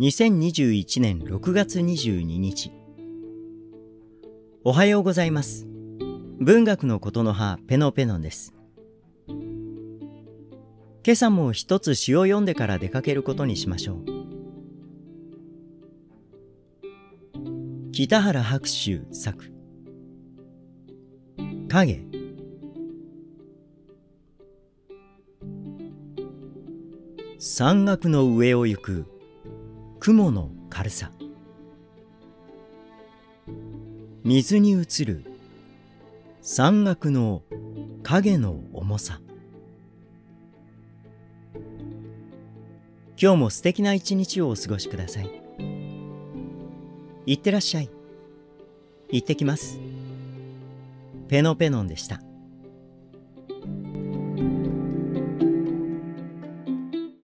2021年6月22日。おはようございます。文学のことの葉ペノペノです。今朝も一つ詩を読んでから出かけることにしましょう。北原白秋作。影。山岳の上を行く雲の軽さ。水に映る山岳の影の重さ。今日も素敵な一日をお過ごしください。いってらっしゃい。行ってきます。ペノペノンでした。